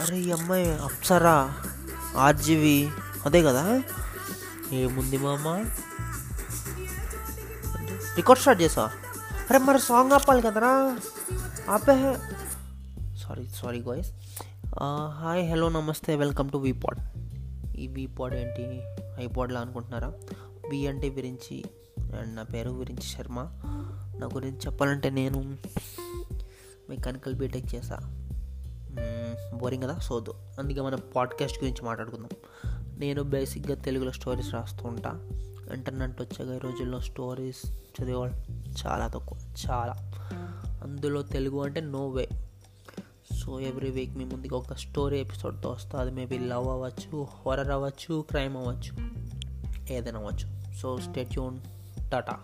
అరే ఈ అమ్మాయి అప్సరా ఆర్జీవి అదే కదా? ఏముంది మామ? రికార్డ్ స్టార్ట్ చేసా? అరే మరి సాంగ్ ఆపాలి కదరా? ఆపే. Sorry sorry guys hi hello నమస్తే వెల్కమ్ టు వీపాడ్ ఈ వీపాడ్ ఏంటి? ఐపాడ్లా అనుకుంటున్నారా? వి అంటే గురించి అండ్ నా పేరు గురించి శర్మ. నా గురించి చెప్పాలంటే నేను మెకానికల్ బీటెక్ చేసా. బోరింగ్ కదా? సోదు అందుకే మనం పాడ్కాస్ట్ గురించి మాట్లాడుకుందాం. నేను బేసిక్గా తెలుగులో స్టోరీస్ రాస్తూ ఉంటా. ఇంటర్నెట్ వచ్చాక ఈ రోజుల్లో స్టోరీస్ చదివేవాళ్ళు చాలా తక్కువ చాలా. అందులో తెలుగు అంటే no way so every week మీ ముందుకు ఒక స్టోరీ ఎపిసోడ్తో వస్తా. అది మేబీ లవ్ అవ్వచ్చు హొరర్ అవ్వచ్చు క్రైమ్ అవ్వచ్చు. ఏదైనా అవ్వచ్చు. So stay tune Tata